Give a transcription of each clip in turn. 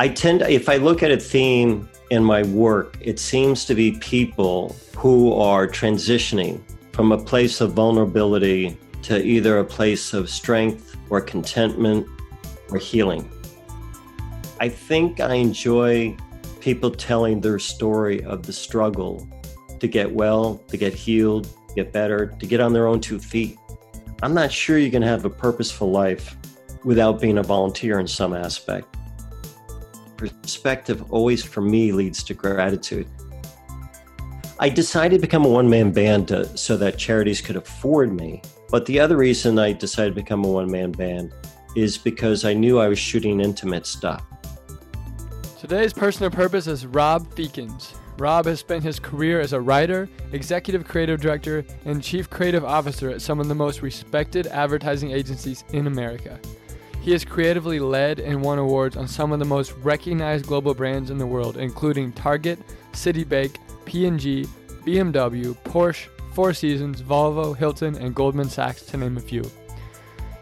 I tend to, if I look at a theme in my work, it seems to be people who are transitioning from a place of vulnerability to either a place of strength or contentment or healing. I think I enjoy people telling their story of the struggle to get well, to get healed, get better, to get on their own two feet. I'm not sure you can have a purposeful life without being a volunteer in some aspect perspective always for me leads to gratitude. I decided to become a one man band to, so that charities could afford me. But the other reason I decided to become a one man band is because I knew I was shooting intimate stuff. Today's person of purpose is Rob Feakins. Rob has spent his career as a writer, executive creative director, and chief creative officer at some of the most respected advertising agencies in America. He has creatively led and won awards on some of the most recognized global brands in the world, including Target, Citibank, P&G, BMW, Porsche, Four Seasons, Volvo, Hilton, and Goldman Sachs, to name a few.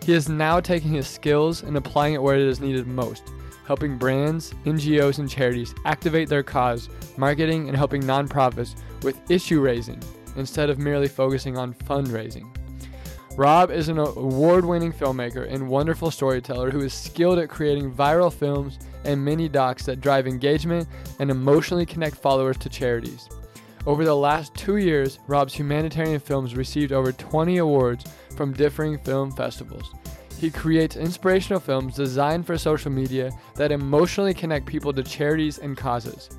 He is now taking his skills and applying it where it is needed most, helping brands, NGOs, and charities activate their cause, marketing, and helping nonprofits with issue raising instead of merely focusing on fundraising. Rob is an award winning filmmaker and wonderful storyteller who is skilled at creating viral films and mini docs that drive engagement and emotionally connect followers to charities. Over the last two years, Rob's humanitarian films received over 20 awards from differing film festivals. He creates inspirational films designed for social media that emotionally connect people to charities and causes.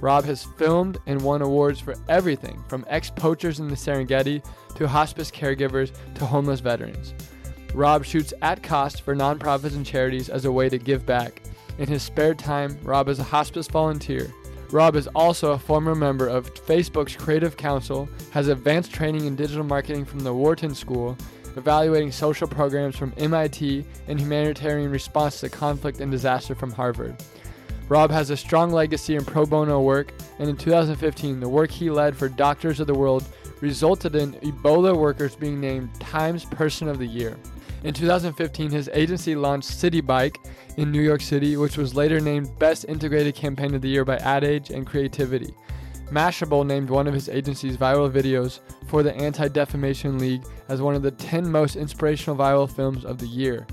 Rob has filmed and won awards for everything from ex poachers in the Serengeti to hospice caregivers to homeless veterans. Rob shoots at cost for nonprofits and charities as a way to give back. In his spare time, Rob is a hospice volunteer. Rob is also a former member of Facebook's Creative Council, has advanced training in digital marketing from the Wharton School, evaluating social programs from MIT, and humanitarian response to conflict and disaster from Harvard. Rob has a strong legacy in pro bono work, and in 2015, the work he led for Doctors of the World resulted in Ebola workers being named Times Person of the Year. In 2015, his agency launched Citi Bike in New York City, which was later named Best Integrated Campaign of the Year by Ad Age and Creativity. Mashable named one of his agency's viral videos for the Anti Defamation League as one of the 10 most inspirational viral films of the year.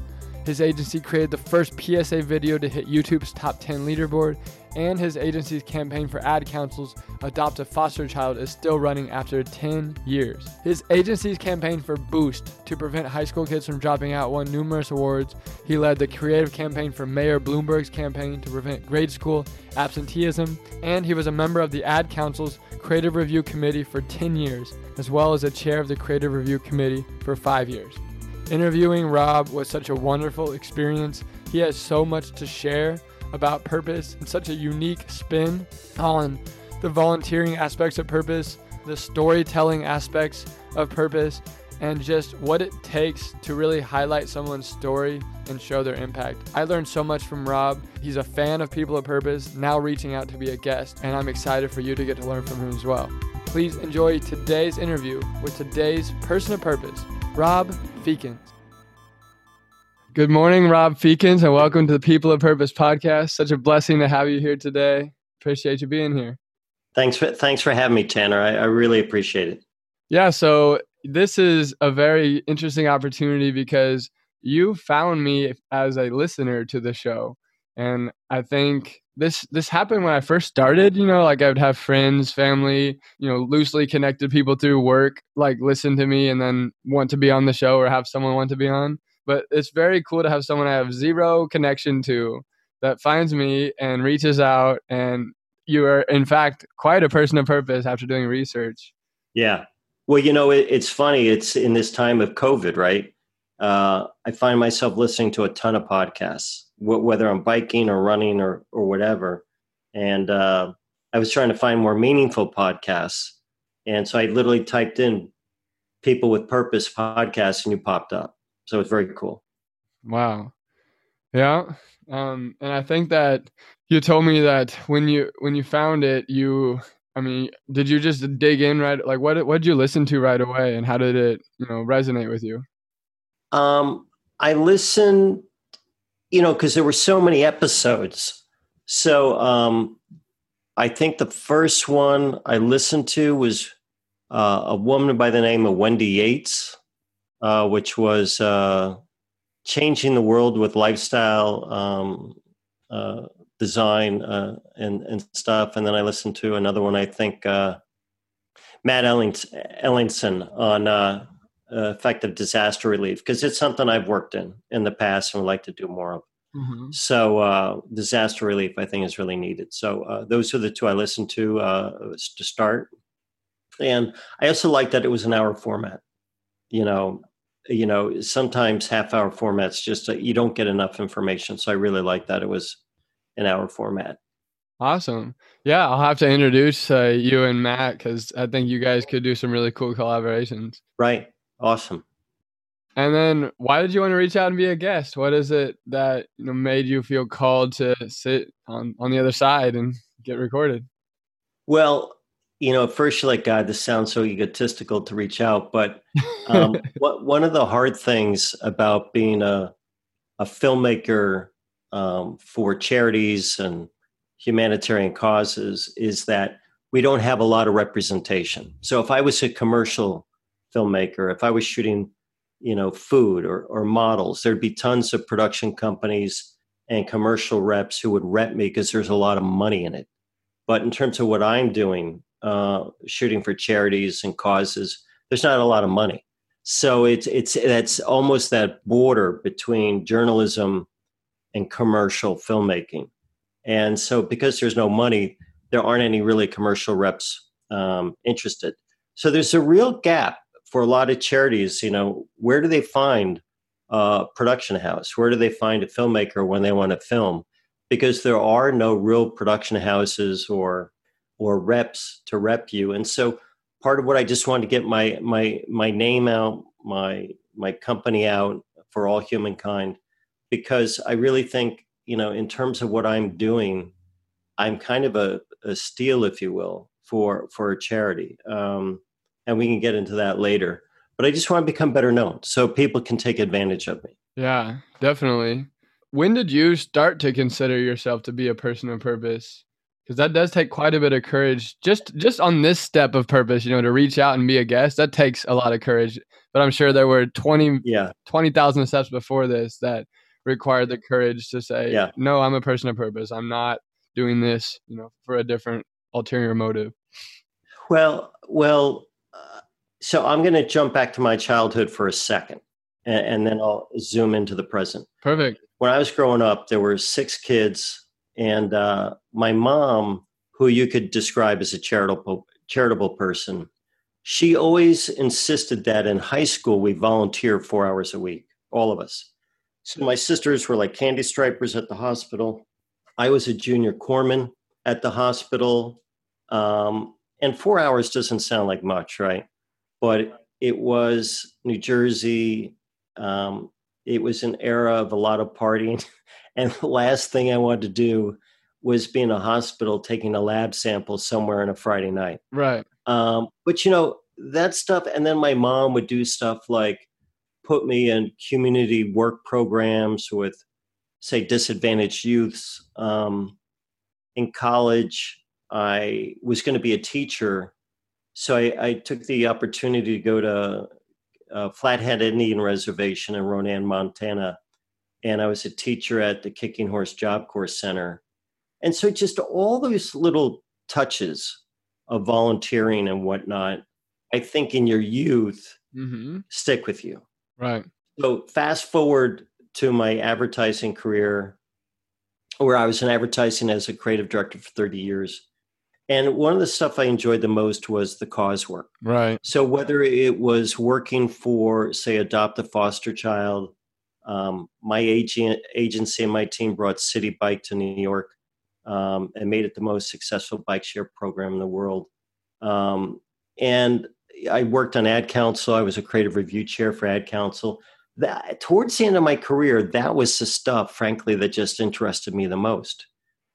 His agency created the first PSA video to hit YouTube's top 10 leaderboard, and his agency's campaign for ad councils adopt a foster child is still running after 10 years. His agency's campaign for Boost to prevent high school kids from dropping out won numerous awards. He led the creative campaign for Mayor Bloomberg's campaign to prevent grade school absenteeism, and he was a member of the Ad Council's Creative Review Committee for 10 years, as well as a chair of the Creative Review Committee for 5 years. Interviewing Rob was such a wonderful experience. He has so much to share about purpose and such a unique spin on the volunteering aspects of purpose, the storytelling aspects of purpose, and just what it takes to really highlight someone's story and show their impact. I learned so much from Rob. He's a fan of People of Purpose, now reaching out to be a guest, and I'm excited for you to get to learn from him as well. Please enjoy today's interview with today's person of purpose, Rob Feakins. Good morning, Rob Feakins, and welcome to the People of Purpose podcast. Such a blessing to have you here today. Appreciate you being here. Thanks for thanks for having me, Tanner. I, I really appreciate it. Yeah, so this is a very interesting opportunity because you found me as a listener to the show, and I think this this happened when I first started. You know, like I would have friends, family, you know, loosely connected people through work, like listen to me and then want to be on the show or have someone want to be on. But it's very cool to have someone I have zero connection to that finds me and reaches out and you are in fact quite a person of purpose after doing research. Yeah. Well you know it, it's funny it's in this time of covid right? Uh, i find myself listening to a ton of podcasts w- whether I'm biking or running or or whatever. And uh, I was trying to find more meaningful podcasts, and so I literally typed in "people with purpose" podcast, and you popped up. So it's very cool. Wow. Yeah. Um, and I think that you told me that when you when you found it, you I mean, did you just dig in right like what what did you listen to right away and how did it, you know, resonate with you? Um, I listened, you know, because there were so many episodes. So um, I think the first one I listened to was uh, a woman by the name of Wendy Yates, uh, which was uh, changing the world with lifestyle um, uh, design uh, and and stuff. And then I listened to another one. I think uh, Matt Ellingson on uh, effective disaster relief because it's something I've worked in in the past and would like to do more of. Mm-hmm. So uh, disaster relief, I think, is really needed. So uh, those are the two I listened to to start. And I also like that it was an hour format. You know, you know, sometimes half hour formats just uh, you don't get enough information. So I really like that it was an hour format. Awesome. Yeah, I'll have to introduce uh, you and Matt because I think you guys could do some really cool collaborations. Right. Awesome. And then, why did you want to reach out and be a guest? What is it that you know made you feel called to sit on on the other side and get recorded? Well, you know, at first you're like, God, this sounds so egotistical to reach out. But um, what, one of the hard things about being a, a filmmaker um, for charities and humanitarian causes is that we don't have a lot of representation. So if I was a commercial filmmaker, if I was shooting, you know, food or, or models, there'd be tons of production companies and commercial reps who would rep me because there's a lot of money in it. But in terms of what I'm doing, uh, shooting for charities and causes, there's not a lot of money. So it's it's that's almost that border between journalism and commercial filmmaking. And so because there's no money, there aren't any really commercial reps um, interested. So there's a real gap for a lot of charities. You know, where do they find a production house? Where do they find a filmmaker when they want to film? Because there are no real production houses or or reps to rep you. And so part of what I just wanted to get my my my name out, my my company out for all humankind, because I really think, you know, in terms of what I'm doing, I'm kind of a, a steal, if you will, for for a charity. Um, and we can get into that later. But I just want to become better known so people can take advantage of me. Yeah, definitely. When did you start to consider yourself to be a person of purpose? because that does take quite a bit of courage just just on this step of purpose you know to reach out and be a guest that takes a lot of courage but i'm sure there were 20 yeah 20,000 steps before this that required the courage to say yeah. no i'm a person of purpose i'm not doing this you know for a different ulterior motive well well so i'm going to jump back to my childhood for a second and, and then i'll zoom into the present perfect when i was growing up there were six kids and uh, my mom, who you could describe as a charitable charitable person, she always insisted that in high school we volunteer four hours a week, all of us. So my sisters were like candy stripers at the hospital. I was a junior corpsman at the hospital. Um, and four hours doesn't sound like much, right? But it was New Jersey. Um, it was an era of a lot of partying. And the last thing I wanted to do was be in a hospital taking a lab sample somewhere on a Friday night. Right. Um, but you know, that stuff. And then my mom would do stuff like put me in community work programs with, say, disadvantaged youths. Um, in college, I was going to be a teacher. So I, I, took the opportunity to go to uh, Flathead Indian Reservation in Ronan, Montana, and I was a teacher at the Kicking Horse Job Corps Center. And so just all those little touches of volunteering and whatnot, I think in your youth mm-hmm. stick with you. Right. So fast forward to my advertising career, where I was in advertising as a creative director for 30 years. And one of the stuff I enjoyed the most was the cause work. Right. So whether it was working for, say, adopt a foster child, Um, my agent, agency and my team brought Citi Bike to New York um, and made it the most successful bike share program in the world. Um, and I worked on Ad Council. I was a creative review chair for Ad Council. That towards the end of my career, that was the stuff, frankly, that just interested me the most.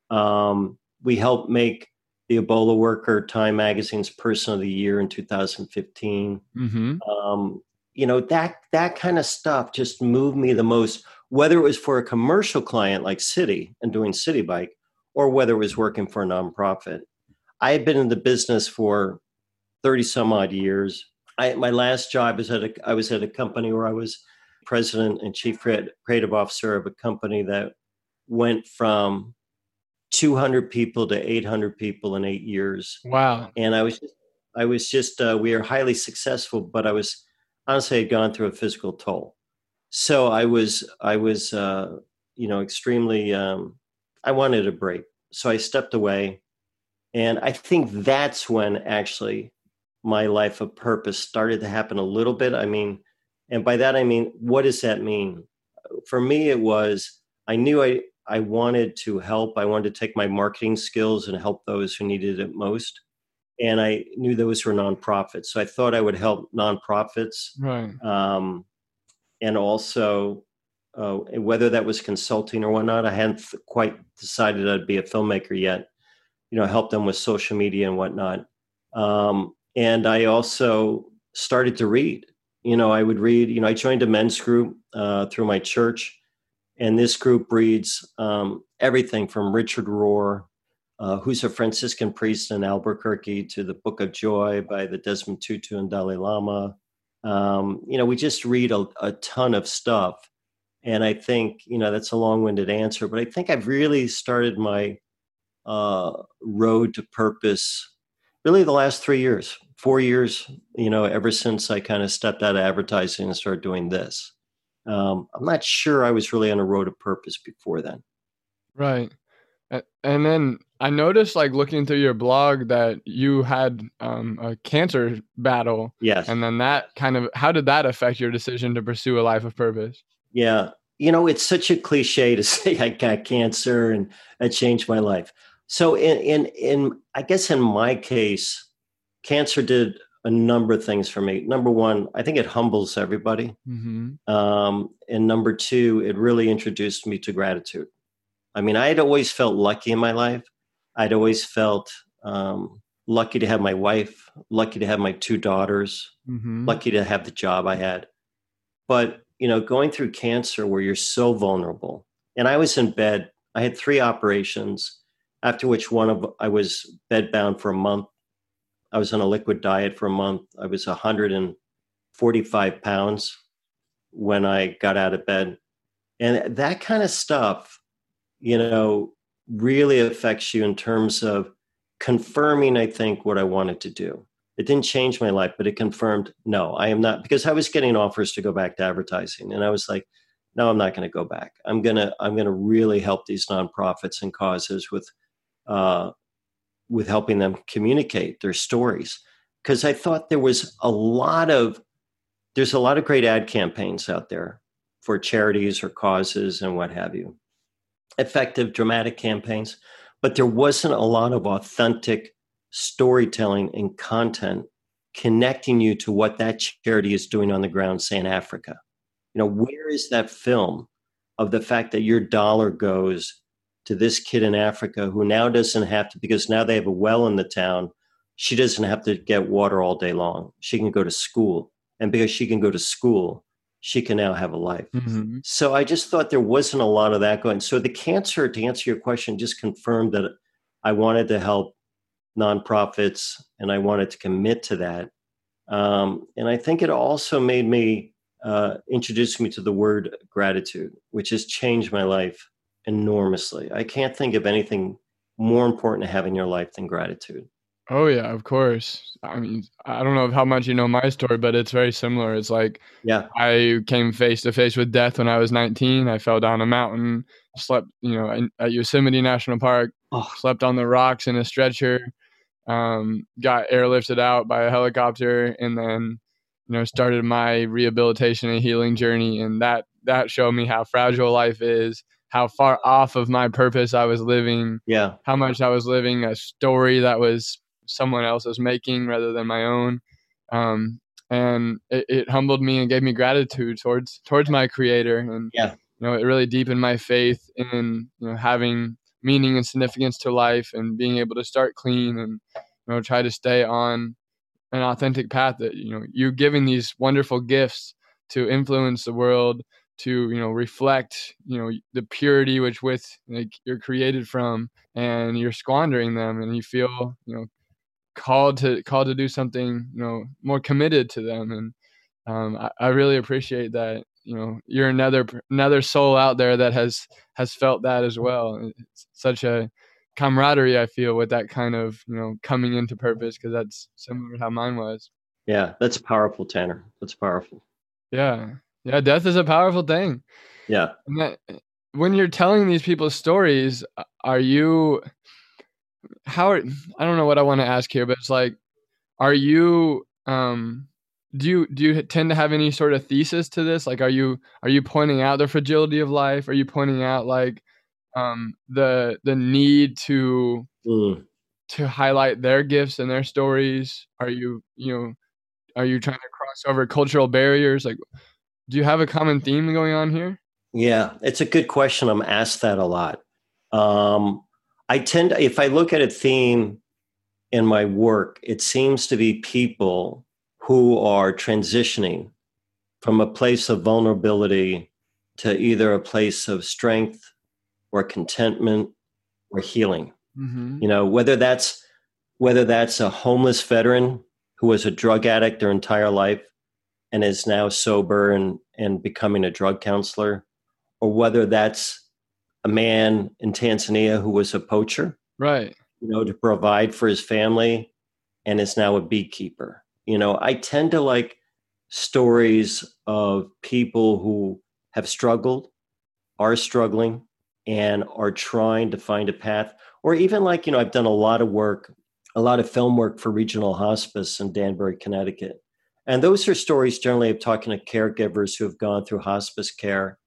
Um, we helped make the Ebola worker Time Magazine's Person of the Year in 2015. Mm-hmm. Um, you know that that kind of stuff just moved me the most. Whether it was for a commercial client like Citi and doing Citi Bike, or whether it was working for a nonprofit. I had been in the business for 30 some odd years. I, my last job was at a, I was at a company where I was president and chief creative officer of a company that went from 200 people to 800 people in eight years. Wow. And I was I was just, uh, we are highly successful, but I was honestly had gone through a physical toll. So I was, I was, uh, you know, extremely, um, I wanted a break. So I stepped away. And I think that's when actually my life of purpose started to happen a little bit. I mean, and by that I mean, what does that mean? For me, it was I knew I, I wanted to help. I wanted to take my marketing skills and help those who needed it most. And I knew those were nonprofits. So I thought I would help nonprofits. Right. Um, and also, uh, whether that was consulting or whatnot, I hadn't quite decided I'd be a filmmaker yet. You know, help them with social media and whatnot. Um, and I also started to read. You know, I would read. You know, I joined a men's group uh, through my church, and this group reads um, everything from Richard Rohr, uh, who's a Franciscan priest in Albuquerque, to the Book of Joy by the Desmond Tutu and Dalai Lama. Um, you know, we just read a, a ton of stuff, and I think you know that's a long-winded answer, but I think I've really started my uh, road to purpose really the last three years, four years, you know, ever since I kind of stepped out of advertising and started doing this. Um, I'm not sure I was really on a road of purpose before then. Right. And then I noticed, like looking through your blog, that you had um, a cancer battle. Yes. And then that kind of, how did that affect your decision to pursue a life of purpose? Yeah. You know, it's such a cliche to say I got cancer and I changed my life. So in in in I guess in my case, cancer did a number of things for me. Number one, I think it humbles everybody, mm-hmm. um, and number two, it really introduced me to gratitude. I mean, I had always felt lucky in my life. I'd always felt um, lucky to have my wife, lucky to have my two daughters, mm-hmm. lucky to have the job I had. But you know, going through cancer where you're so vulnerable, and I was in bed. I had three operations after which one of I was bedbound for a month. I was on a liquid diet for a month. I was 145 pounds when I got out of bed. And that kind of stuff, you know, really affects you in terms of confirming, I think, what I wanted to do. It didn't change my life, but it confirmed no, I am not, because I was getting offers to go back to advertising. And I was like, no, I'm not going to go back. I'm going to, I'm going to really help these nonprofits and causes with uh, with helping them communicate their stories because I thought there was a lot of there's a lot of great ad campaigns out there for charities or causes and what have you, effective dramatic campaigns, but there wasn't a lot of authentic storytelling and content connecting you to what that charity is doing on the ground, say in Africa. You know, where is that film of the fact that your dollar goes to this kid in Africa who now doesn't have to, because now they have a well in the town, she doesn't have to get water all day long. She can go to school. And because she can go to school, she can now have a life. Mm-hmm. So I just thought there wasn't a lot of that going. So the cancer, to answer your question, just confirmed that I wanted to help nonprofits and I wanted to commit to that. Um, and I think it also made me uh, introduce me to the word gratitude, which has changed my life enormously. I can't think of anything more important to have in your life than gratitude. Oh yeah, of course. I mean, I don't know how much you know my story, but it's very similar. It's like yeah, I came face to face with death when I was 19. I fell down a mountain, slept, you know, in, at Yosemite National Park, oh. slept on the rocks in a stretcher, um, got airlifted out by a helicopter, and then you know started my rehabilitation and healing journey. And that that showed me how fragile life is, how far off of my purpose I was living. Yeah. How much I was living a story that was someone else's making rather than my own. Um, and it, it, humbled me and gave me gratitude towards towards my creator and yeah you know it really deepened my faith in you know having meaning and significance to life and being able to start clean and you know try to stay on an authentic path that you know you're giving these wonderful gifts to influence the world to you know reflect you know the purity which with like you're created from and you're squandering them and you feel you know called to called to do something you know more committed to them and um, I, I, really appreciate that you know you're another another soul out there that has has felt that as well it's such a camaraderie i feel with that kind of you know coming into purpose because that's similar to how mine was. Yeah that's powerful tanner. That's powerful. Yeah yeah death is a powerful thing yeah and that, when you're telling these people's stories are you how are, I don't know what I want to ask here, but it's like, are you um do you do you tend to have any sort of thesis to this? Like, are you are you pointing out the fragility of life? Are you pointing out like um the the need to mm. to highlight their gifts and their stories? Are you you know are you trying to cross over cultural barriers? Like, do you have a common theme going on here? Yeah, it's a good question. I'm asked that a lot. Um, I tend to, if I look at a theme in my work, it seems to be people who are transitioning from a place of vulnerability to either a place of strength or contentment or healing. Mm-hmm. You know, whether that's whether that's a homeless veteran who was a drug addict their entire life and is now sober and, and becoming a drug counselor, or whether that's a man in Tanzania who was a poacher, right? You know, to provide for his family, and is now a beekeeper. You know, I tend to like stories of people who have struggled, are struggling, and are trying to find a path. Or even like, you know, I've done a lot of work, a lot of film work for regional hospice in Danbury, Connecticut. And those are stories generally of talking to caregivers who have gone through hospice care.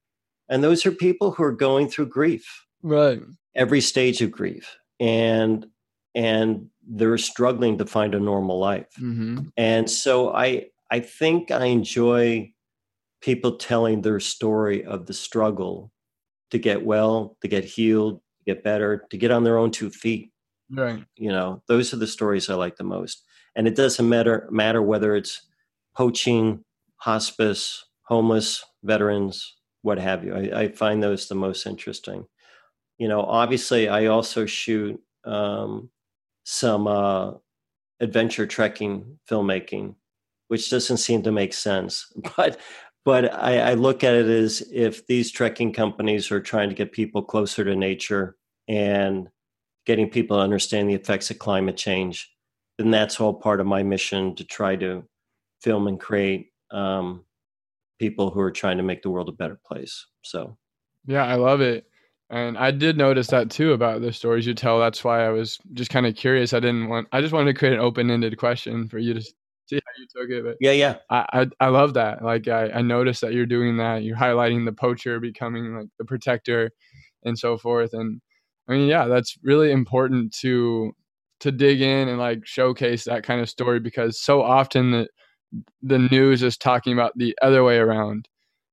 And those are people who are going through grief. Right. Every stage of grief. And and they're struggling to find a normal life. Mm-hmm. and so i i think i enjoy people telling their story of the struggle to get well to get healed to get better to get on their own two feet. Right. You know those are the stories i like the most. And it doesn't matter matter whether it's poaching hospice homeless veterans what have you. I, I, find those the most interesting. You know, obviously, I also shoot um, some uh, adventure trekking filmmaking, which doesn't seem to make sense. But but I, I look at it as if these trekking companies are trying to get people closer to nature and getting people to understand the effects of climate change, then that's all part of my mission to try to film and create um, people who are trying to make the world a better place. So, yeah, I love it. And I did notice that too about the stories you tell. That's why I was just kind of curious. I didn't want, I just wanted to create an open ended question for you to see how you took it. But yeah, yeah. I, I, I love that. Like, I, I noticed that you're doing that. You're highlighting the poacher becoming like the protector and so forth. And I mean, yeah, that's really important to, to dig in and like showcase that kind of story because so often that the news is talking about the other way around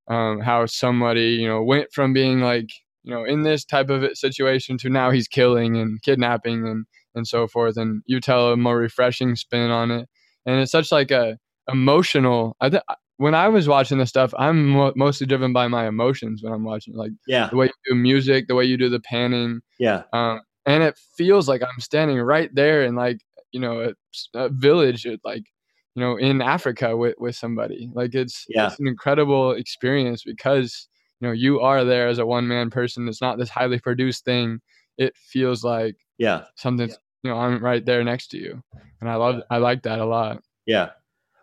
um, how somebody you know went from being like you know in this type of situation to now he's killing and kidnapping and and so forth and you tell a more refreshing spin on it. And it's such like a emotional i th- when i was watching this stuff i'm mo- mostly driven by my emotions when i'm watching like yeah. the way you do music the way you do the panning. Yeah. Um, and it feels like i'm standing right there in like you know a, a village like you know in africa with with somebody. Like it's yeah. it's an incredible experience because you know you are there as a one man person. It's not this highly produced thing. It feels like yeah. something yeah. you know i'm right there next to you. And i love i like that a lot. Yeah.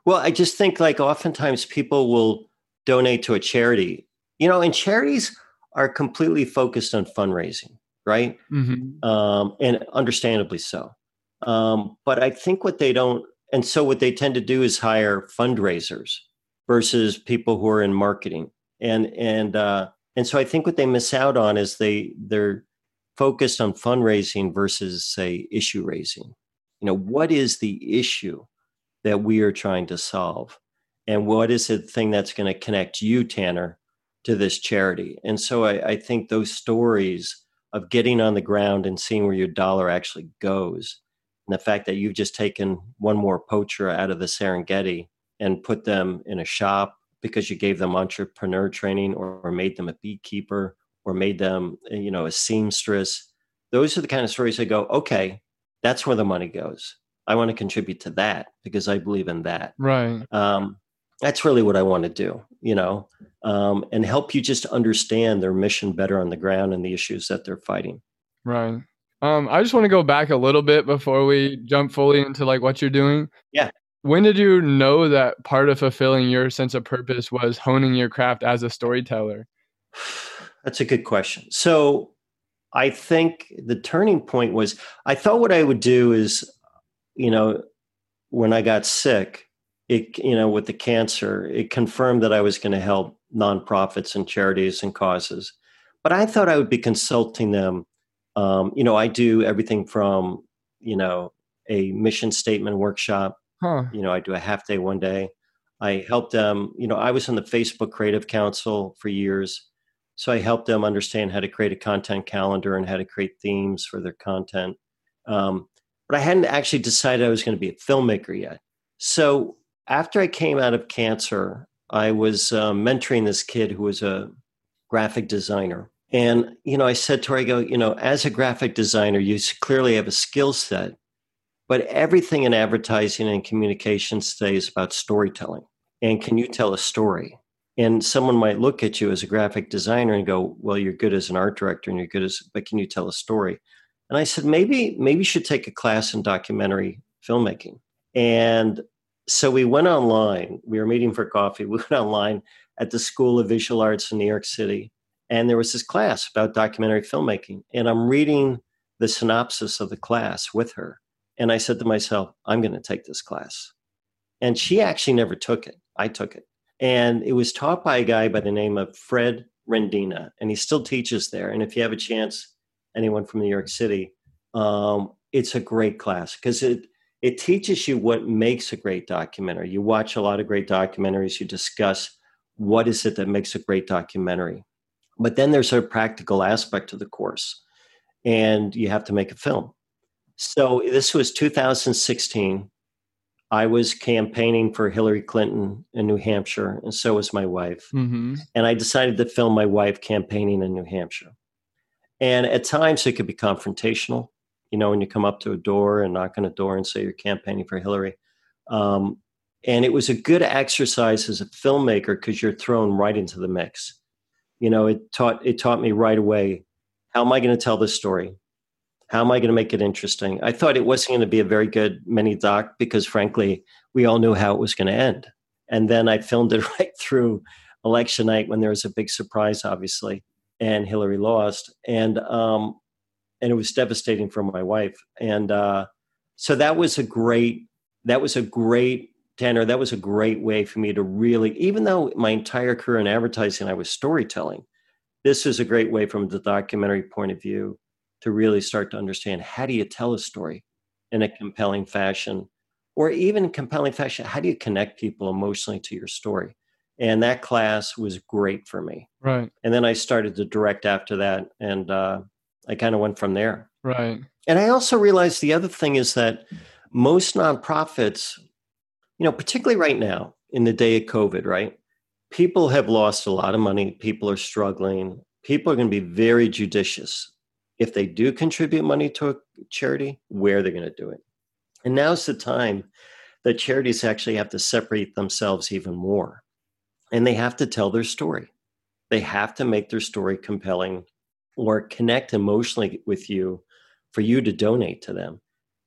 Well i just think like oftentimes people will donate to a charity. You know and charities are completely focused on fundraising right? Mm-hmm. um, and understandably so. Um, but i think what they don't and so what they tend to do is hire fundraisers versus people who are in marketing. and and uh, and so I think what they miss out on is they they're focused on fundraising versus say issue raising. You know, what is the issue that we are trying to solve, and what is the thing that's going to connect you, Tanner, to this charity? And so I, I think those stories of getting on the ground and seeing where your dollar actually goes, and the fact that you've just taken one more poacher out of the Serengeti and put them in a shop because you gave them entrepreneur training or, or made them a beekeeper or made them, you know, a seamstress. Those are the kind of stories that go, okay, that's where the money goes. I want to contribute to that because I believe in that. Right. Um, that's really what I want to do, you know, um, and help you just understand their mission better on the ground and the issues that they're fighting. Right. Um, I just want to go back a little bit before we jump fully into like what you're doing. Yeah. When did you know that part of fulfilling your sense of purpose was honing your craft as a storyteller? That's a good question. So I think the turning point was I thought what I would do is, you know, when I got sick, it, you know, with the cancer, it confirmed that I was going to help nonprofits and charities and causes. But I thought I would be consulting them. Um, you know, I do everything from, you know, a mission statement workshop. Huh. You know, I do a half day one day. I helped them, you know, I was in the Facebook Creative Council for years. So I helped them understand how to create a content calendar and how to create themes for their content. Um, but I hadn't actually decided I was going to be a filmmaker yet. So after I came out of cancer, I was uh, mentoring this kid who was a graphic designer. And, you know, I said to her, I go, you know, as a graphic designer, you clearly have a skill set, but everything in advertising and communication today is about storytelling. And can you tell a story? and someone might look at you as a graphic designer and go well you're good as an art director and you're good as but can you tell a story? And i said maybe maybe you should take a class in documentary filmmaking. And so we went online. We were meeting for coffee. We went online at the school of visual arts in new york city and there was this class about documentary filmmaking and i'm reading the synopsis of the class with her and i said to myself i'm going to take this class and she actually never took it i took it and it was taught by a guy by the name of Fred Rendina, and he still teaches there. And if you have a chance, anyone from New York City, um, it's a great class because it it teaches you what makes a great documentary. You watch a lot of great documentaries. You discuss what is it that makes a great documentary, but then there's a practical aspect to the course, and you have to make a film. So this was 2016. I was campaigning for Hillary Clinton in New Hampshire, and so was my wife. Mm-hmm. And I decided to film my wife campaigning in New Hampshire. And at times it could be confrontational, you know, when you come up to a door and knock on a door and say you're campaigning for Hillary. Um, and it was a good exercise as a filmmaker because you're thrown right into the mix. You know, it taught it taught me right away how am I going to tell this story? How am I going to make it interesting? I thought it wasn't going to be a very good mini doc because, frankly, we all knew how it was going to end. And then I filmed it right through election night when there was a big surprise, obviously, and Hillary lost, and um, and it was devastating for my wife. And uh, so that was a great that was a great Tanner. That was a great way for me to really, even though my entire career in advertising I was storytelling, this is a great way from the documentary point of view to really start to understand how do you tell a story in a compelling fashion or even compelling fashion how do you connect people emotionally to your story? And that class was great for me. Right. And then i started to direct after that and uh, i kind of went from there. Right. And i also realized the other thing is that most nonprofits you know particularly right now in the day of covid right people have lost a lot of money people are struggling people are going to be very judicious if they do contribute money to a charity, where they're going to do it. And now's the time that charities actually have to separate themselves even more. And they have to tell their story. They have to make their story compelling or connect emotionally with you for you to donate to them.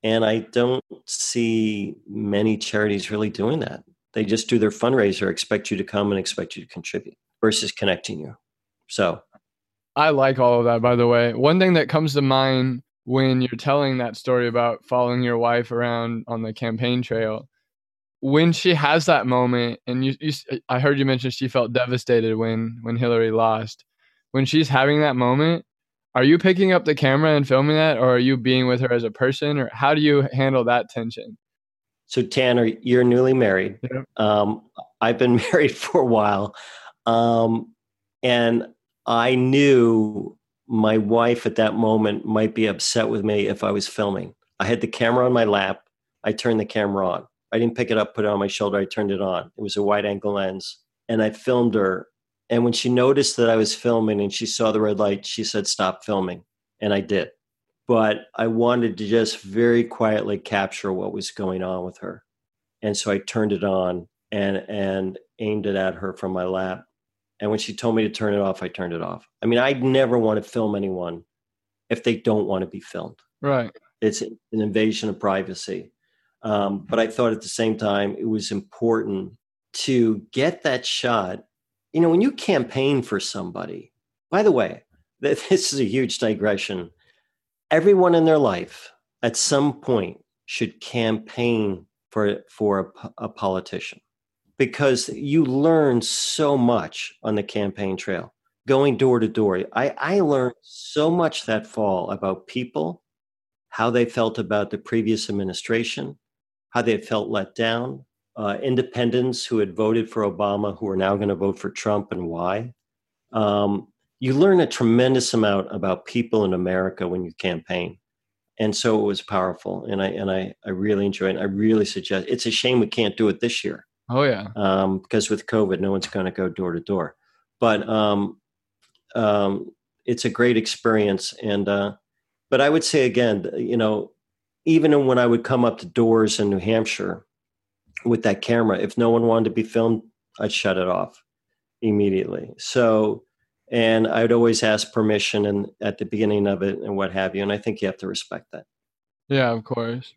And I don't see many charities really doing that. They just do their fundraiser, expect you to come and expect you to contribute versus connecting you. So I like all of that, by the way. One thing that comes to mind when you're telling that story about following your wife around on the campaign trail when she has that moment, and you, you, I heard you mention she felt devastated when when Hillary lost. When she's having that moment, are you picking up the camera and filming that, or are you being with her as a person, or how do you handle that tension? So Tanner, you're newly married. Yep. Um, I've been married for a while, um, and I knew my wife at that moment might be upset with me if I was filming. I had the camera on my lap. I turned the camera on. I didn't pick it up, put it on my shoulder. I turned it on. It was a wide angle lens. And I filmed her. And when she noticed that I was filming and she saw the red light, she said, Stop filming. And I did. But I wanted to just very quietly capture what was going on with her. And so I turned it on and and aimed it at her from my lap. And when she told me to turn it off, I turned it off. I mean, I'd never want to film anyone if they don't want to be filmed. Right. It's an invasion of privacy. Um, but I thought at the same time it was important to get that shot. You know, when you campaign for somebody, by the way, this is a huge digression. Everyone in their life at some point should campaign for, for a, a politician because you learn so much on the campaign trail going door to door. I, I learned so much that fall about people, how they felt about the previous administration, how they felt let down, uh, independents who had voted for Obama who are now going to vote for Trump and why. Um, you learn a tremendous amount about people in America when you campaign. And so it was powerful. And I and I, I really enjoy it. I really suggest it's a shame we can't do it this year. Oh yeah. Um, because with COVID, no one's going to go door to door. But um, um, it's a great experience. And uh, but I would say again, you know, even when I would come up to doors in New Hampshire with that camera, if no one wanted to be filmed, I'd shut it off immediately. So, and I'd always ask permission and at the beginning of it and what have you. And I think you have to respect that. Yeah, of course.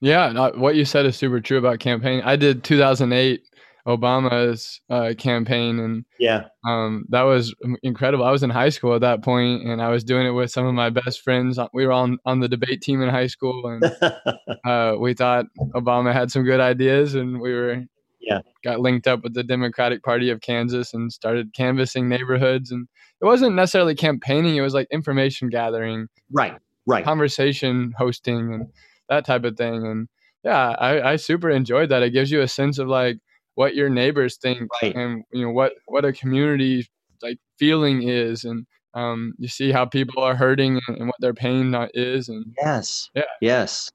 Yeah, what you said is super true about campaigning. I did 2008 Obama's uh, campaign, and yeah, um, that was incredible. I was in high school at that point, and I was doing it with some of my best friends. We were on on the debate team in high school, and uh, we thought Obama had some good ideas, and we were yeah got linked up with the Democratic Party of Kansas and started canvassing neighborhoods. And it wasn't necessarily campaigning; it was like information gathering, right, right, conversation hosting, and that type of thing. And yeah, I, I super enjoyed that. It gives you a sense of like what your neighbors think right. and you know what what a community like feeling is and um, you see how people are hurting and, and what their pain is and yes. Yeah. Yes.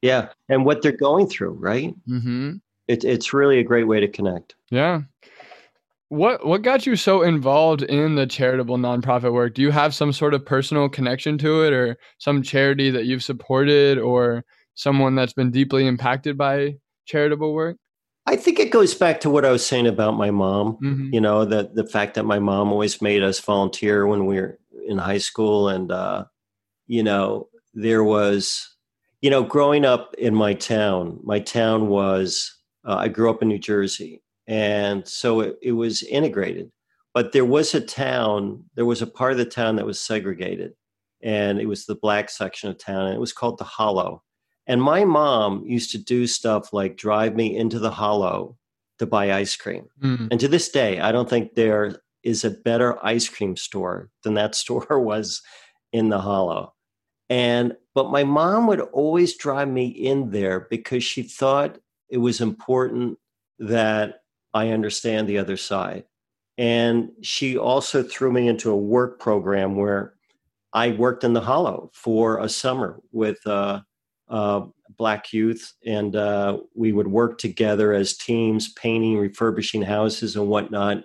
Yeah. And what they're going through right? Mm-hmm. it, it's really a great way to connect. Yeah. What what got you so involved in the charitable nonprofit work? Do you have some sort of personal connection to it or some charity that you've supported or someone that's been deeply impacted by charitable work I think it goes back to what I was saying about my mom. Mm-hmm. You know, that the fact that my mom always made us volunteer when we were in high school, and uh, you know, there was, you know, growing up in my town. My town was. Uh, I grew up in New Jersey, and so it, it was integrated. But there was a town. There was a part of the town that was segregated, and it was the black section of town, and it was called the Hollow and my mom used to do stuff like drive me into the hollow to buy ice cream. Mm. And to this day, I don't think there is a better ice cream store than that store was in the hollow. And but my mom would always drive me in there because she thought it was important that I understand the other side. And she also threw me into a work program where I worked in the hollow for a summer with uh, uh, black youth, and uh, we would work together as teams, painting, refurbishing houses, and whatnot.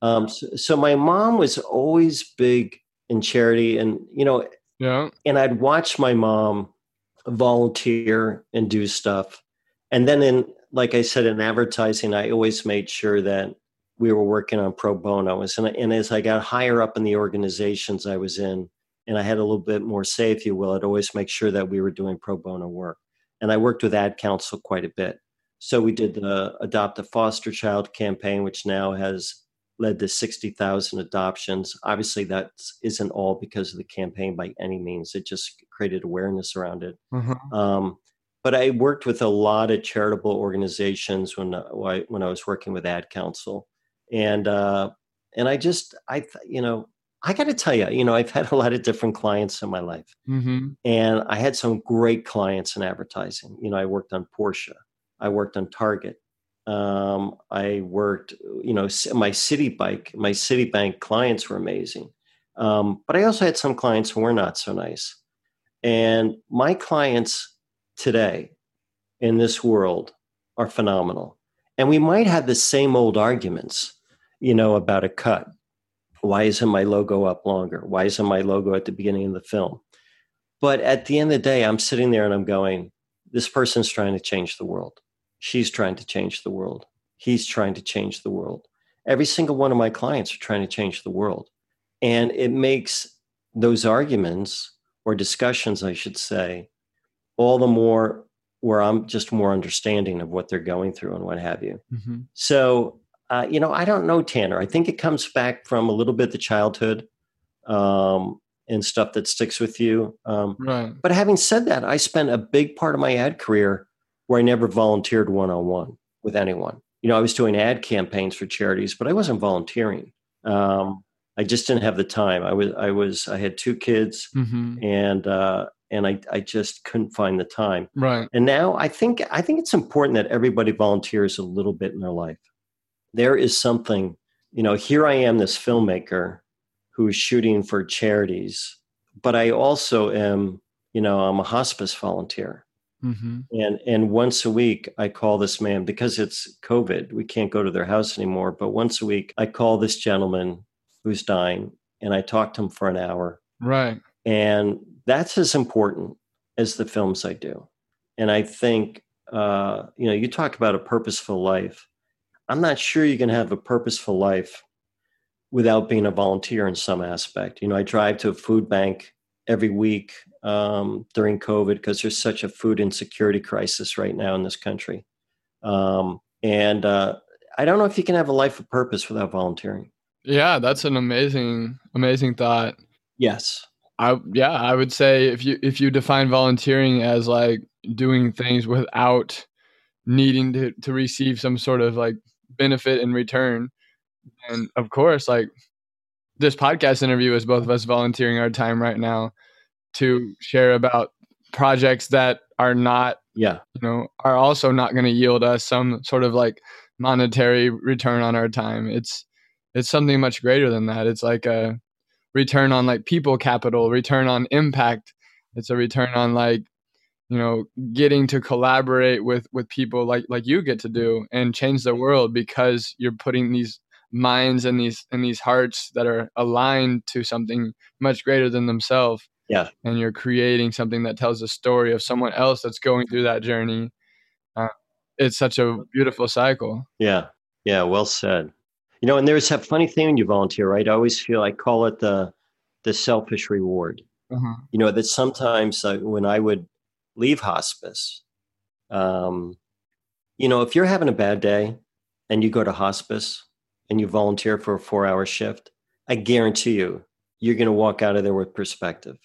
Um, so, so, my mom was always big in charity, and you know, yeah. And I'd watch my mom volunteer and do stuff, and then in, like I said, in advertising, I always made sure that we were working on pro bono. And, and as I got higher up in the organizations I was in, and I had a little bit more say, if you will, I'd always make sure that we were doing pro bono work. And I worked with Ad Council quite a bit. So we did the Adopt a Foster Child campaign, which now has led to 60,000 adoptions. Obviously, that isn't all because of the campaign by any means. It just created awareness around it. Mm-hmm. Um, but I worked with a lot of charitable organizations when uh, when I was working with Ad Council, and uh, and I just I you know I got to tell you, you know, I've had a lot of different clients in my life, mm-hmm. and I had some great clients in advertising. You know, I worked on Porsche, I worked on Target, um, I worked, you know, my Citibank, my Citibank clients were amazing, um, but I also had some clients who were not so nice, and my clients today in this world are phenomenal, and we might have the same old arguments, you know, about a cut why isn't my logo up longer? Why isn't my logo at the beginning of the film? But at the end of the day, I'm sitting there and I'm going, this person's trying to change the world. She's trying to change the world. He's trying to change the world. Every single one of my clients are trying to change the world. And it makes those arguments or discussions, I should say, all the more where I'm just more understanding of what they're going through and what have you. Mm-hmm. So uh, you know, I don't know, Tanner. I think it comes back from a little bit the childhood um, and stuff that sticks with you. Um, right. But having said that, I spent a big part of my ad career where I never volunteered one on one with anyone. You know, I was doing ad campaigns for charities, but I wasn't volunteering. Um, I just didn't have the time. I was, I was, I had two kids, mm-hmm. and uh, and I, I just couldn't find the time. Right. And now I think, I think it's important that everybody volunteers a little bit in their life there is something, you know, here I am, this filmmaker who is shooting for charities, but I also am, you know, I'm a hospice volunteer. Mm-hmm. And and once a week I call this man because it's COVID, we can't go to their house anymore. But once a week I call this gentleman who's dying and I talk to him for an hour. Right. And that's as important as the films I do. And I think uh, you know, you talk about a purposeful life. I'm not sure you can have a purposeful life without being a volunteer in some aspect. You know, I drive to a food bank every week um, during COVID because there's such a food insecurity crisis right now in this country. Um, and uh, I don't know if you can have a life of purpose without volunteering. Yeah, that's an amazing, amazing thought. Yes. I yeah, I would say if you if you define volunteering as like doing things without needing to to receive some sort of like benefit in return. And of course, like this podcast interview is both of us volunteering our time right now to share about projects that are not yeah. you know are also not going to yield us some sort of like monetary return on our time. It's it's something much greater than that. It's like a return on like people capital return on impact. It's a return on like you know getting to collaborate with with people like like you get to do and change the world because you're putting these minds and these and these hearts that are aligned to something much greater than themselves. Yeah. And you're creating something that tells a story of someone else that's going through that journey. Uh, it's such a beautiful cycle. Yeah. Yeah well said. You know and there's that funny thing when you volunteer right? I always feel i call it the the selfish reward. Uh-huh. you know that sometimes when i would leave hospice. Um, you know, if you're having a bad day and you go to hospice and you volunteer for a four hour shift, I guarantee you, you're going to walk out of there with perspective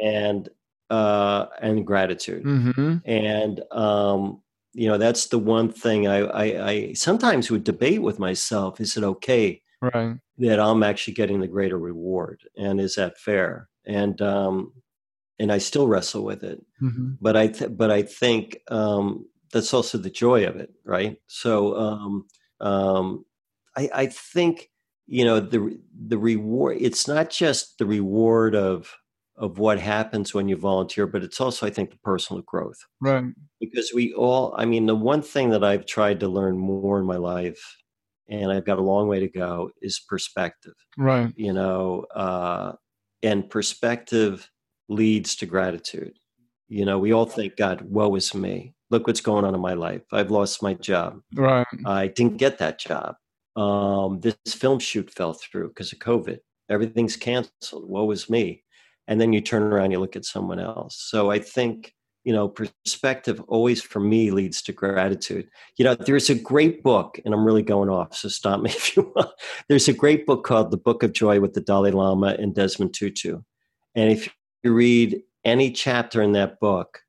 and uh, and gratitude. Mm-hmm. And um, you know, that's the one thing I, I, I sometimes would debate with myself: is it okay right. that I'm actually getting the greater reward, and is that fair? And um, and I still wrestle with it. Mm-hmm. But I th- but I think um, that's also the joy of it, right? So um, um, I, I think you know the the reward. It's not just the reward of of what happens when you volunteer, but it's also I think the personal growth, right? Because we all, I mean, the one thing that I've tried to learn more in my life. And I've got a long way to go. Is perspective, right? You know, uh, and perspective leads to gratitude. You know, we all think, God, woe is me. Look what's going on in my life. I've lost my job. Right. I didn't get that job. Um, this film shoot fell through because of COVID. Everything's canceled. Woe is me. And then you turn around, you look at someone else. So I think, you know, perspective always for me leads to gratitude. You know, there's a great book, and I'm really going off, so stop me if you want. There's a great book called The Book of Joy with the Dalai Lama and Desmond Tutu. And if you read any chapter in that book,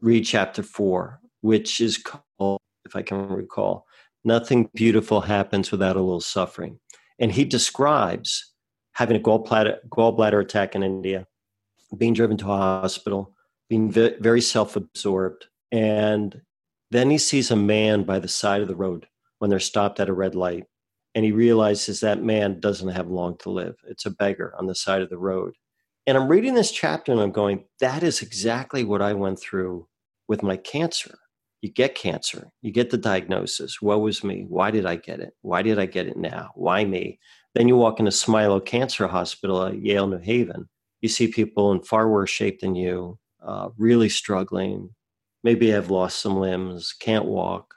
read chapter four, which is called, if I can recall, Nothing Beautiful Happens Without a Little Suffering. And he describes having a gallbladder, gallbladder attack in India, being driven to a hospital, being very self absorbed. And then he sees a man by the side of the road when they're stopped at a red light. And he realizes that man doesn't have long to live. It's a beggar on the side of the road. And I'm reading this chapter and I'm going, that is exactly what I went through with my cancer. You get cancer, you get the diagnosis. What was me? Why did I get it? Why did I get it now? Why me? Then you walk into Smilow Cancer Hospital at Yale New Haven. You see people in far worse shape than you, uh, really struggling, maybe have lost some limbs, can't walk.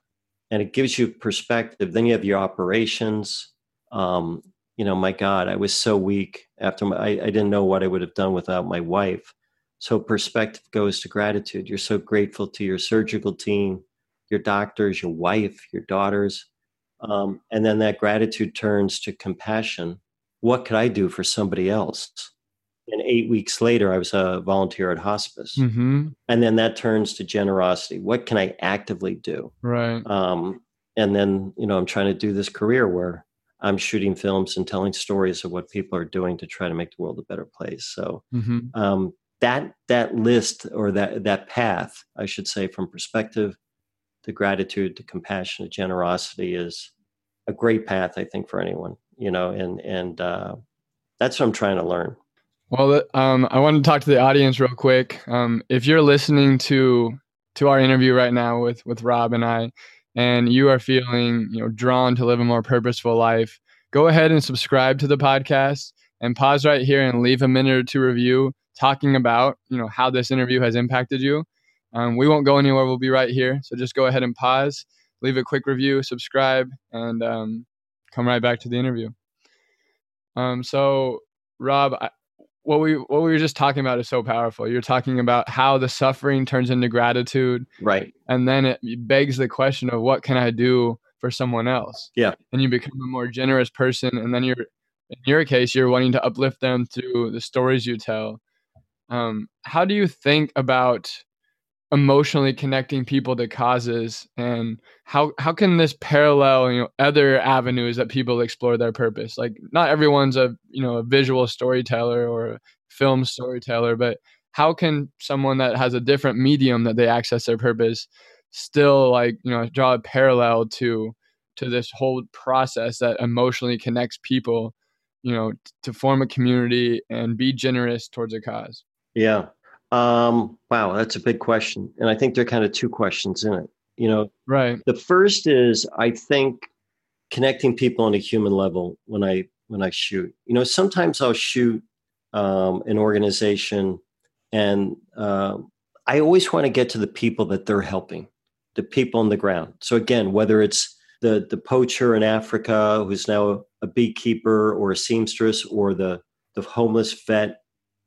And it gives you perspective. Then you have your operations. Um, you know, my God, I was so weak after my, I, I didn't know what I would have done without my wife. So perspective goes to gratitude. You're so grateful to your surgical team, your doctors, your wife, your daughters. Um, and then that gratitude turns to compassion. What could I do for somebody else? And eight weeks later, I was a volunteer at hospice. Mm-hmm. And then that turns to generosity. What can I actively do? Right. Um, and then, you know, I'm trying to do this career where I'm shooting films and telling stories of what people are doing to try to make the world a better place. So mm-hmm. um, that that list or that that path, I should say, from perspective to gratitude to compassion to generosity is a great path, I think, for anyone. You know, and and uh, that's what I'm trying to learn. Well, um, I want to talk to the audience real quick. Um, if you're listening to to our interview right now with with Rob and I, and you are feeling you know drawn to live a more purposeful life, go ahead and subscribe to the podcast and pause right here and leave a minute or two review talking about you know how this interview has impacted you. Um, we won't go anywhere. We'll be right here. So just go ahead and pause, leave a quick review, subscribe, and um, come right back to the interview. Um, so Rob, I, what we what we were just talking about is so powerful. You're talking about how the suffering turns into gratitude, right? And then it begs the question of what can I do for someone else? Yeah, and you become a more generous person, and then you're in your case you're wanting to uplift them through the stories you tell. Um, how do you think about emotionally connecting people to causes and how how can this parallel you know other avenues that people explore their purpose? Like not everyone's a you know a visual storyteller or a film storyteller but how can someone that has a different medium that they access their purpose still like you know draw a parallel to to this whole process that emotionally connects people you know t- to form a community and be generous towards a cause? Yeah um, wow, that's a big question. And I think there are kind of two questions in it. You know, right. The first is I think connecting people on a human level when I when I shoot. You know, sometimes I'll shoot um, an organization and uh, I always want to get to the people that they're helping, the people on the ground. So again, whether it's the the poacher in Africa who's now a beekeeper or a seamstress or the the homeless vet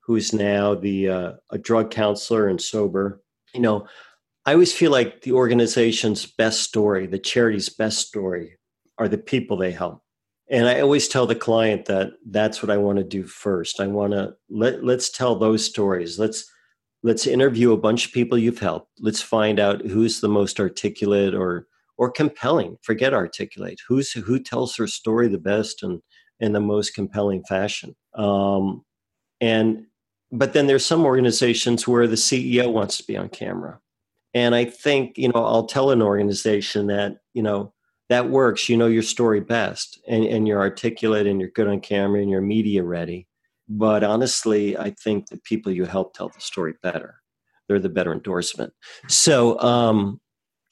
who's now the uh, a drug counselor and sober. You know, I always feel like the organization's best story, the charity's best story, are the people they help. And I always tell the client that that's what I want to do first. I want to let let's tell those stories. Let's let's interview a bunch of people you've helped. Let's find out who's the most articulate or or compelling. Forget articulate. Who's who tells their story the best and in the most compelling fashion. Um, and but then there's some organizations where the CEO wants to be on camera. And I think, you know, I'll tell an organization that, you know, that works. You know your story best and, and you're articulate and you're good on camera and you're media ready. But honestly, I think the people you help tell the story better. They're the better endorsement. So um,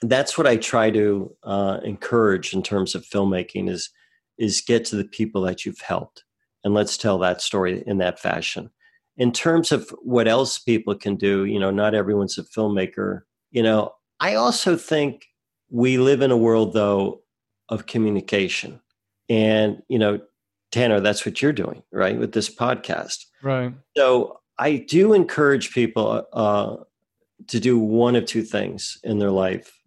that's what I try to uh, encourage in terms of filmmaking is is get to the people that you've helped and let's tell that story in that fashion in terms of what else people can do, you know, not everyone's a filmmaker. You know, I also think we live in a world, though, of communication. And, you know, Tanner, that's what you're doing, right, with this podcast. Right. So I do encourage people uh, to do one of two things in their life.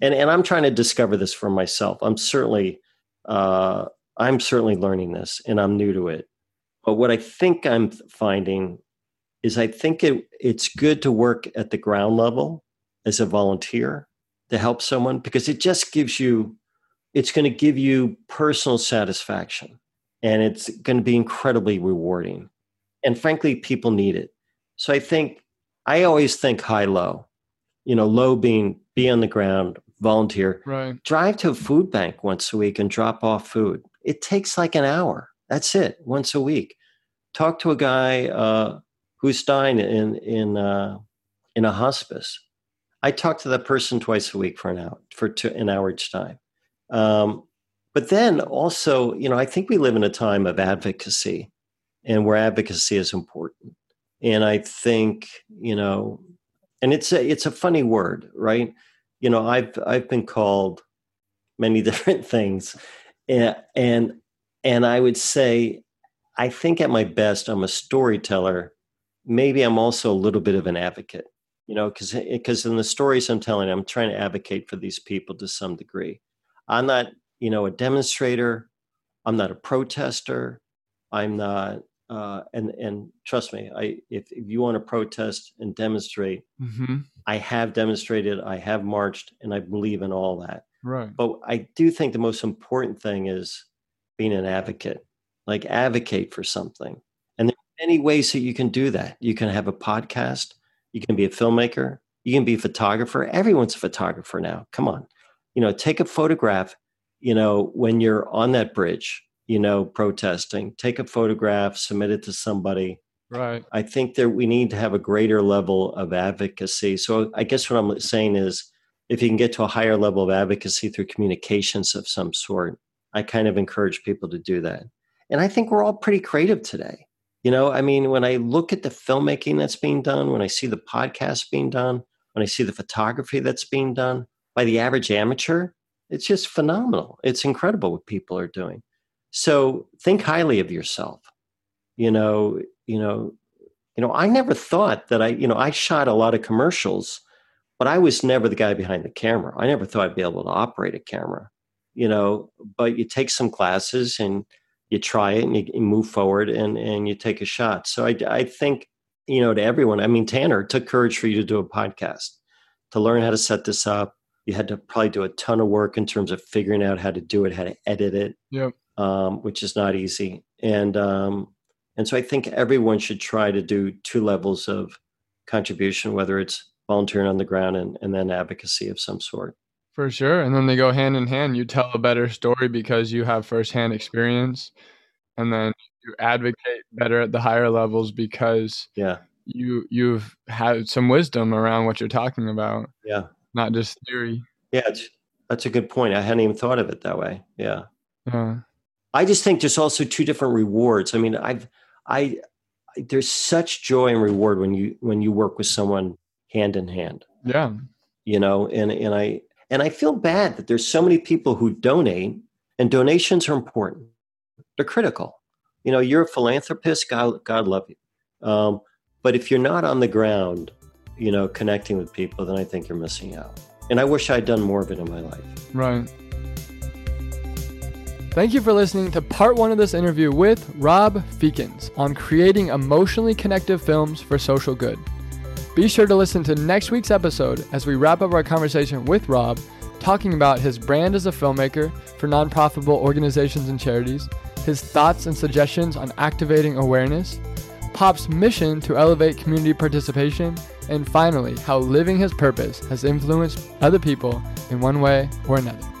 And, and I'm trying to discover this for myself. I'm certainly, uh, I'm certainly learning this and I'm new to it. But what I think I'm finding is I think it, it's good to work at the ground level as a volunteer to help someone because it just gives you, it's going to give you personal satisfaction and it's going to be incredibly rewarding. And frankly, people need it. So I think, I always think high low, you know, low being be on the ground, volunteer, Right. drive to a food bank once a week and drop off food. It takes like an hour. That's it, once a week. Talk to a guy uh, who's dying in in uh, in a hospice. I talk to that person twice a week for an hour for two, an hour each time. Um, but then also, you know, I think we live in a time of advocacy, and where advocacy is important. And I think, you know, and it's a it's a funny word, right? You know, I've I've been called many different things, and and and I would say, I think at my best, I'm a storyteller. Maybe I'm also a little bit of an advocate, you know, because because in the stories I'm telling, I'm trying to advocate for these people to some degree. I'm not, you know, a demonstrator. I'm not a protester. I'm not, uh, and and trust me, I if, if you want to protest and demonstrate, Mm-hmm. I have demonstrated, I have marched, and I believe in all that. Right. But I do think the most important thing is being an advocate, like advocate for something. And there are many ways that you can do that. You can have a podcast, you can be a filmmaker, you can be a photographer. Everyone's a photographer now. Come on. You know, take a photograph, you know, when you're on that bridge, you know, protesting, take a photograph, submit it to somebody. Right. I think that we need to have a greater level of advocacy. So I guess what I'm saying is if you can get to a higher level of advocacy through communications of some sort, I kind of encourage people to do that. And I think we're all pretty creative today. You know, I mean, when I look at the filmmaking that's being done, when I see the podcast being done, when I see the photography that's being done by the average amateur, it's just phenomenal. It's incredible what people are doing. So think highly of yourself. You know, you know, you know, I never thought that I, you know, I shot a lot of commercials, but I was never the guy behind the camera. I never thought I'd be able to operate a camera, you know, but you take some classes and you try it and you, you move forward and, and you take a shot. So I, I think, you know, to everyone, I mean, Tanner, it took courage for you to do a podcast, to learn how to set this up. You had to probably do a ton of work in terms of figuring out how to do it, how to edit it, Yep. um, which is not easy. And um, and so I think everyone should try to do two levels of contribution, whether it's volunteering on the ground and, and then advocacy of some sort. For sure. And then they go hand in hand. You tell a better story because you have firsthand experience. And then you advocate better at the higher levels because Yeah, you you've had some wisdom around what you're talking about, yeah, not just theory. yeah. It's, that's a good point. I hadn't even thought of it that way. Yeah. Yeah. I just think there's also two different rewards. I mean, I've I there's such joy and reward when you when you work with someone hand in hand. Yeah. you know and and i and i feel bad that there's so many people who donate and donations are important. They're critical. You know you're a philanthropist god god love you. Um, but if you're not on the ground you know connecting with people then i think you're missing out. And i wish i'd done more of it in my life. Right. Thank you for listening to part one of this interview with Rob Feakins on creating emotionally connective films for social good. Be sure to listen to next week's episode as we wrap up our conversation with Rob, talking about his brand as a filmmaker for nonprofitable organizations and charities, his thoughts and suggestions on activating awareness, Pop's mission to elevate community participation, and finally, how living his purpose has influenced other people in one way or another.